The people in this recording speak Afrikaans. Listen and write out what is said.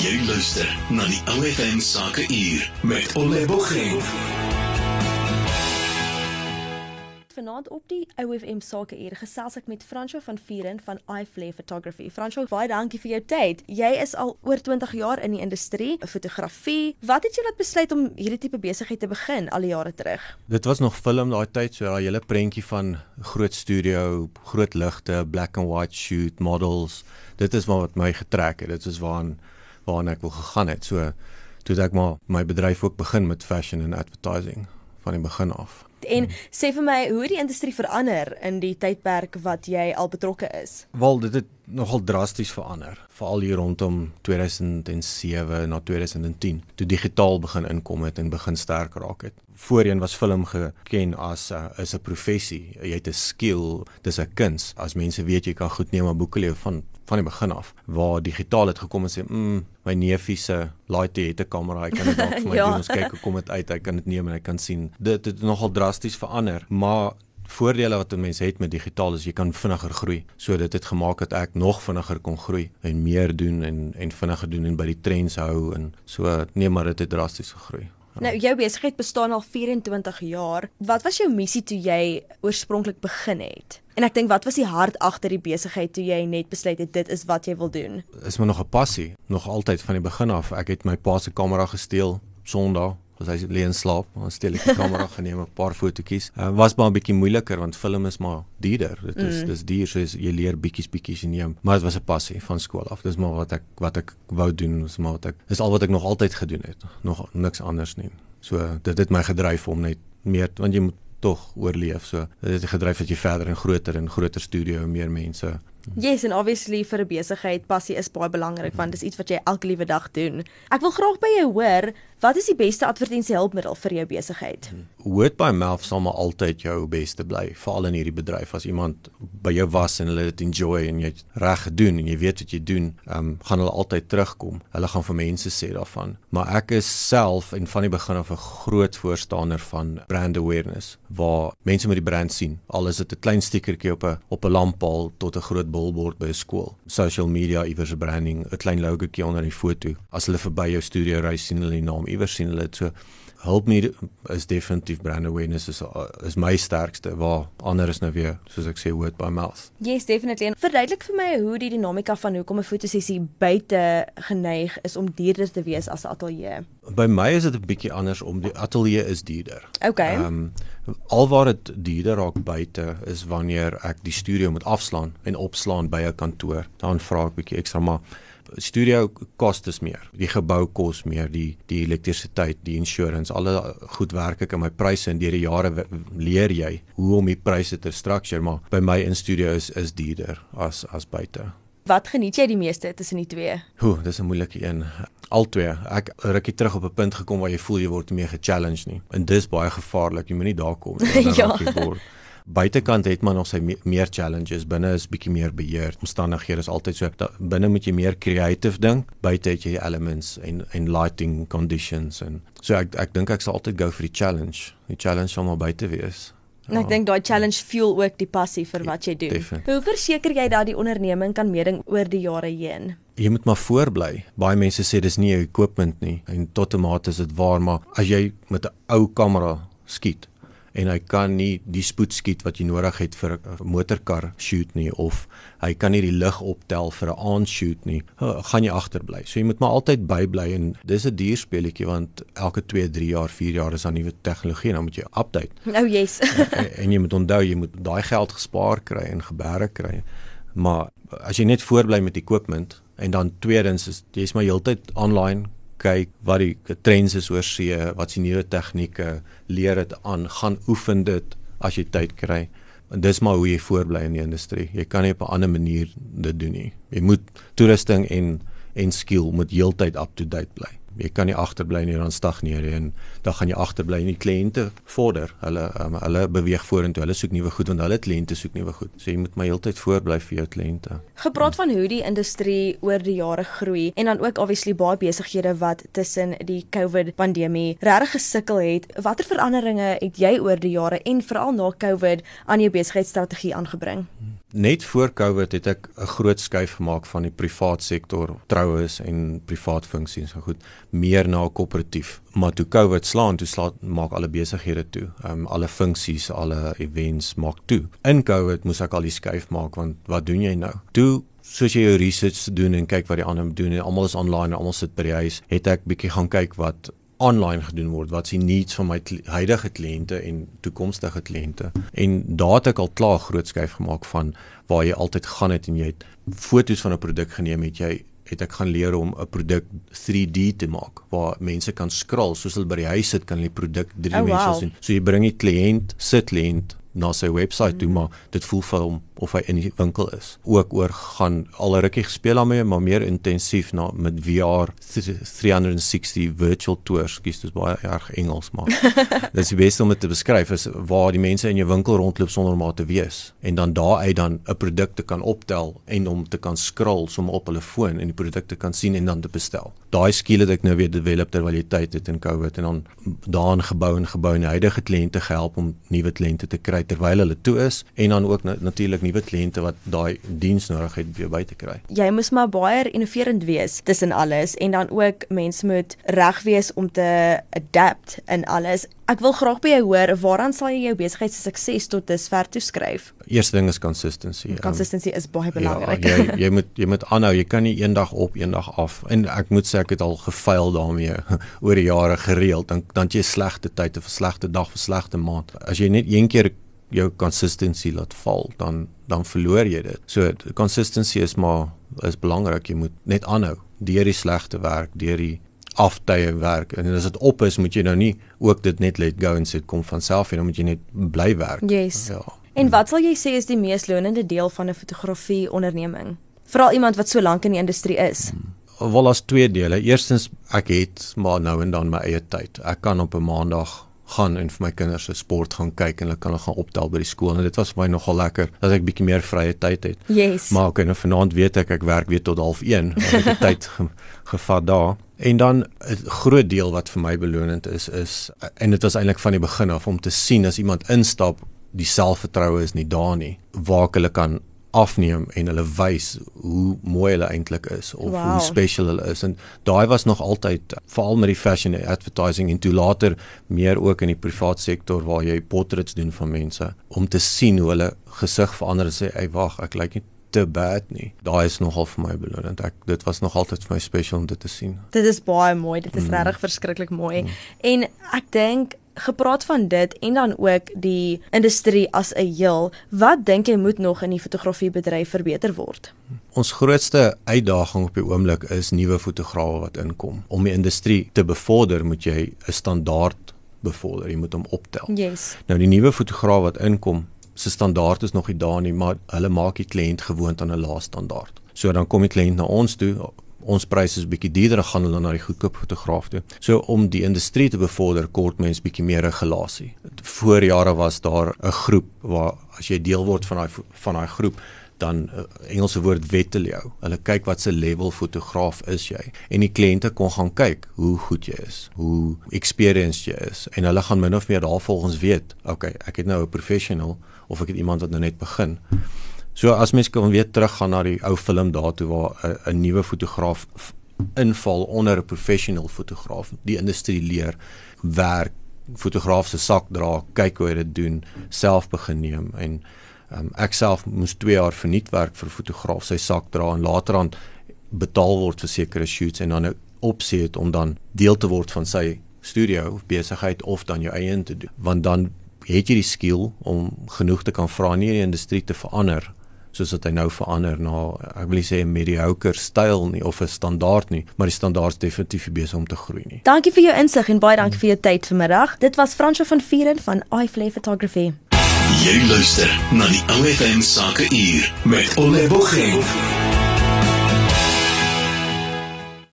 Jy luister na die OFM Sake Uur met Ole Bogren. Vanaand op die OFM Sake Uur gesels ek met Franco van Vieren van iFlare Photography. Franco, baie dankie vir jou tyd. Jy is al oor 20 jaar in die industrie, fotografie. Wat het jou laat besluit om hierdie tipe besigheid te begin al die jare terug? Dit was nog film daai tyd, so daai hele prentjie van groot studio, groot ligte, black and white shoot, models. Dit is wat my getrek het. Dit is waaraan waarna ek wil gegaan het. So toe het ek maar my bedryf ook begin met fashion en advertising van die begin af. En sê vir my, hoe het die industrie verander in die tydperk wat jy al betrokke is? Wel, dit het nogal drasties verander, veral hier rondom 2007 na 2010, toe digitaal begin inkom het en begin sterk raak het. Voorheen was film geken as 'n uh, is 'n professie. Jy het 'n skill, dis 'n kuns. As mense weet jy kan goed neem 'n boeke lewe van van die begin af waar digitaal het gekom en sê, "Mm, my neefie se laaitie het 'n kamera, hy kan dit dalk vir my ja. doen. Ons kyk hoe kom dit uit. Hy kan dit neem en hy kan sien." Dit het nogal drasties verander, maar voordele wat 'n mens het met digitaal is jy kan vinniger groei. So dit het gemaak dat ek nog vinniger kon groei en meer doen en en vinniger doen en by die trends hou en so nee, maar dit het drasties gegroei. Nou jou besigheid bestaan al 24 jaar. Wat was jou missie toe jy oorspronklik begin het? En ek dink wat was die hart agter die besigheid toe jy net besluit het dit is wat jy wil doen? Is my nog 'n passie, nog altyd van die begin af. Ek het my pa se kamera gesteel Sondag as hy lê en slaap, dan steel ek die kamera geneem 'n paar fotootjies. Uh, was maar 'n bietjie moeiliker want film is maar duurder. Dit is mm. dis duur so jy leer bietjies bietjies neem, maar dit was 'n passie van skool af. Dis maar wat ek wat ek wou doen, is maar wat ek is al wat ek nog altyd gedoen het. Nog niks anders nie. So dit het my gedryf om net meer want jy moet tog oorleef. So dit het gedryf dat jy verder en groter en groter studio en meer mense Yes, and obviously vir 'n besigheid passie is baie belangrik want dis iets wat jy elke liewe dag doen. Ek wil graag by jou hoor, wat is die beste advertensiehulpmiddel vir jou besigheid? Word by mouth sal maar altyd jou beste bly, veral in hierdie bedryf. As iemand by jou was en hulle dit enjoy en jy reg gedoen en jy weet wat jy doen, ehm um, gaan hulle altyd terugkom. Hulle gaan vir mense sê daarvan. Maar ek is self en van die begin af 'n groot voorstander van brand awareness waar mense met die brand sien. Al is dit 'n klein stikertjie op 'n op 'n lamppaal tot 'n groot billboard by 'n skool. Social media iewers 'n branding, 'n klein logotjie onder die foto. As hulle verby jou studio ry, sien hulle die naam iewers sien hulle dit so help me is definitief brand awareness is is my sterkste waar ander is nou weer soos ek sê word by mouth. Yes definitely. En verduidelik vir my hoe die dinamika van hoekom 'n fotosessie buite geneig is om duurder te wees as 'n ateljee. By my is dit 'n bietjie anders om die ateljee is duurder. Okay. Ehm um, alwaar dit duurder raak buite is wanneer ek die studio moet afslaan en opslaan by 'n kantoor. Dan vra ek bietjie ekstra maar studio kostes meer. Die gebou kos meer, die die elektrisiteit, die insurance, alle goed werk ek in my pryse en deur die jare leer jy hoe om die pryse te structure, maar by my in studio is is duurder as as buite. Wat geniet jy die meeste tussen die twee? Hoe, dis 'n moeilike een. Albei. Ek rukkie terug op 'n punt gekom waar jy voel jy word meer ge-challenged nie. En dis baie gevaarlik. Jy moenie daar kom nie. ja buitekant het maar nog sy me meer challenges binne is bietjie meer beheer omstandighede is altyd so binne moet jy meer creative dink buite het jy elements en en lighting conditions en so ek ek dink ek sal altyd go vir die challenge die challenge om buite wees En ek dink daai challenge fuel ook die passie vir wat jy doen. Definitely. Hoe verseker jy dat die onderneming kan meeding oor die jare heen? Jy moet maar voorbly. Baie mense sê dis nie jou equipment nie en tot 'n mate is dit waar, maar as jy met 'n ou kamera skiet, en hy kan nie die spoed skiet wat jy nodig het vir 'n motorkar shoot nie of hy kan nie die lig optel vir 'n aan shoot nie gaan jy agterbly. So jy moet maar altyd bybly en dis 'n duur speletjie want elke 2, 3 jaar, 4 jaar is daar nuwe tegnologie en dan moet jy update. Nou oh, yes. en, en jy moet onthou jy moet daai geld gespaar kry en geberre kry. Maar as jy net voorbly met equipment en dan tweedens is jy's maar heeltyd online kyk wat die trends is oor see, wat se nuwe tegnieke, leer dit aan, gaan oefen dit as jy tyd kry. En dis maar hoe jy voorbly in die industrie. Jy kan nie op 'n ander manier dit doen nie. Jy moet toerusting en en skill moet heeltyd up to date bly jy kan nie agterbly nie dan stagneer jy en dan gaan jy agterbly en die kliënte vorder. Hulle um, hulle beweeg vorentoe hulle soek nuwe goed want hulle kliënte soek nuwe goed. So jy moet my heeltyd voorbly vir jou kliënte. Gepraat van hoe die industrie oor die jare groei en dan ook obviously baie besighede wat tussen die covid pandemie regtig gesukkel het watter veranderinge het jy oor die jare en veral na covid aan jou besigheidsstrategie aangebring Net voor Covid het ek 'n groot skuif gemaak van die privaat sektor, troues en privaat funksies, so goed, meer na 'n koöperatief. Maar toe Covid slaan, toe slaan maak alle besighede toe. Ehm um, alle funksies, alle events maak toe. In Covid moes ek al die skuif maak want wat doen jy nou? Toe soos jy jou research doen en kyk wat die ander doen en almal is online en almal sit by die huis, het ek bietjie gaan kyk wat online gedoen word wat se needs van my huidige kliënte en toekomstige kliënte en daar het ek al klaar groot skuif gemaak van waar jy altyd gaan het en jy het foto's van 'n produk geneem het jy het ek gaan leer om 'n produk 3D te maak waar mense kan skrol soos hulle by die huis sit kan hulle die produk 3 oh, wow. sien so jy bring die kliënt sit kliënt na sy webwerf toe, mm. maar dit voel vir hom of hy in die winkel is. Ook oor gaan al 'n rukkie gespeel daarmee, maar meer intensief na met VR 360 virtual tours, skies dis baie erg Engels maar. dit is die beste om dit te beskryf is waar die mense in jou winkel rondloop sonder om te wees en dan daar uit dan 'n produk te kan optel en om te kan scroll sommer op hulle foon en die produkte kan sien en dan te bestel. Daai skill het ek nou weer develop terwyl jy tyd het in COVID en dan daarin gebou en gebou en huidige kliënte gehelp om nuwe kliënte te kry terwyl hulle toe is en dan ook natuurlik nuwe kliënte wat daai diens nodig het weer by te kry. Jy moes maar baie innoverend wees tussen alles en dan ook mense moet reg wees om te adapt in alles. Ek wil graag by jou hoor waaraan sal jy jou besigheid se sukses tot dusver toeskryf? Eerste ding is consistency. Consistency um, is baie belangrik. Ja, jy jy moet jy moet aanhou. Jy kan nie eendag op eendag af. En ek moet sê ek het al gefaal daarmee oor die jare gereeld. Dan dan jy slegte tyd of 'n slegte dag of 'n slegte maand. As jy net een keer jou consistency laat val, dan dan verloor jy dit. So consistency is maar is belangrik. Jy moet net aanhou deur die slegte werk, deur die aftye werk. En as dit op is, moet jy nou nie ook dit net let go en sê kom van self nie, dan moet jy net bly werk. Yes. Ja. En wat sal jy sê is die mees lonende deel van 'n fotografie onderneming? Veral iemand wat so lank in die industrie is. Hmm. Wel as twee dele. Eerstens ek het maar nou en dan my eie tyd. Ek kan op 'n maandag gaan en vir my kinders se sport gaan kyk en hulle kan hulle gaan optel by die skool en dit was vir my nogal lekker dat ek bietjie meer vrye tyd het. Yes. Maar ek en vanaand weet ek ek werk weer tot 0.5 en ek het tyd ge, gevat daar. En dan 'n groot deel wat vir my belonend is is en dit was eintlik van die begin af om te sien as iemand instap die selfvertroue is nie daar nie waar ek hulle kan afneem en hulle wys hoe mooi hulle eintlik is of wow. hoe special hulle is en daai was nog altyd veral met die fashion advertising en toe later meer ook in die privaat sektor waar jy portraits doen van mense om te sien hoe hulle gesig verander en sê ey wag ek lyk nie te bad nie. Daai is nogal vir my belonend. Ek dit was nog altyd vir my special om dit te sien. Dit is baie mooi. Dit is mm. regtig verskriklik mooi. Mm. En ek dink gepraat van dit en dan ook die industrie as 'n heel, wat dink jy moet nog in die fotografiebedryf verbeter word? Ons grootste uitdaging op die oomblik is nuwe fotograwe wat inkom. Om die industrie te bevorder, moet jy 'n standaard bevorder. Jy moet hom optel. Yes. Nou die nuwe fotograaf wat inkom, se standaard is nog nie daar nie, maar hulle maak die kliënt gewoond aan 'n lae standaard. So dan kom die kliënt na ons toe ons pryse is bietjie duurder gaan hulle na die goedkoop fotograaf toe. So om die industrie te bevorder kort mens bietjie meer regulasie. Voor jare was daar 'n groep waar as jy deel word van daai van daai groep dan uh, Engelse woord wettel jou. Hulle kyk wat se level fotograaf is jy en die kliënte kon gaan kyk hoe goed jy is, hoe experienced jy is en hulle gaan min of meer daarvolgens weet, okay, ek het nou 'n professional of ek het iemand wat nou net begin. So as mens kan weer teruggaan na die ou film daartoe waar 'n nuwe fotograaf inval onder 'n professional fotograaf, die industrie leer werk, fotograaf se sak dra, kyk hoe hy dit doen, self begin neem en um, ek self moes 2 jaar verniet werk vir fotograaf sy sak dra en later aan betaal word vir sekere shoots en dan 'n opsie het om dan deel te word van sy studio of besigheid of dan jou eie te doen. Want dan het jy die skill om genoeg te kan vra nie die industrie te verander soos dit hy nou verander na ek wil nie sê 'n mediocre styl nie of 'n standaard nie, maar die standaard is definitief besig om te groei nie. Dankie vir jou insig en baie dankie vir jou tyd vanmiddag. Dit was Fransjo van Vieren van iFlay Photography. Jy luister na die OFM Sake Uur met Ole Bogeng.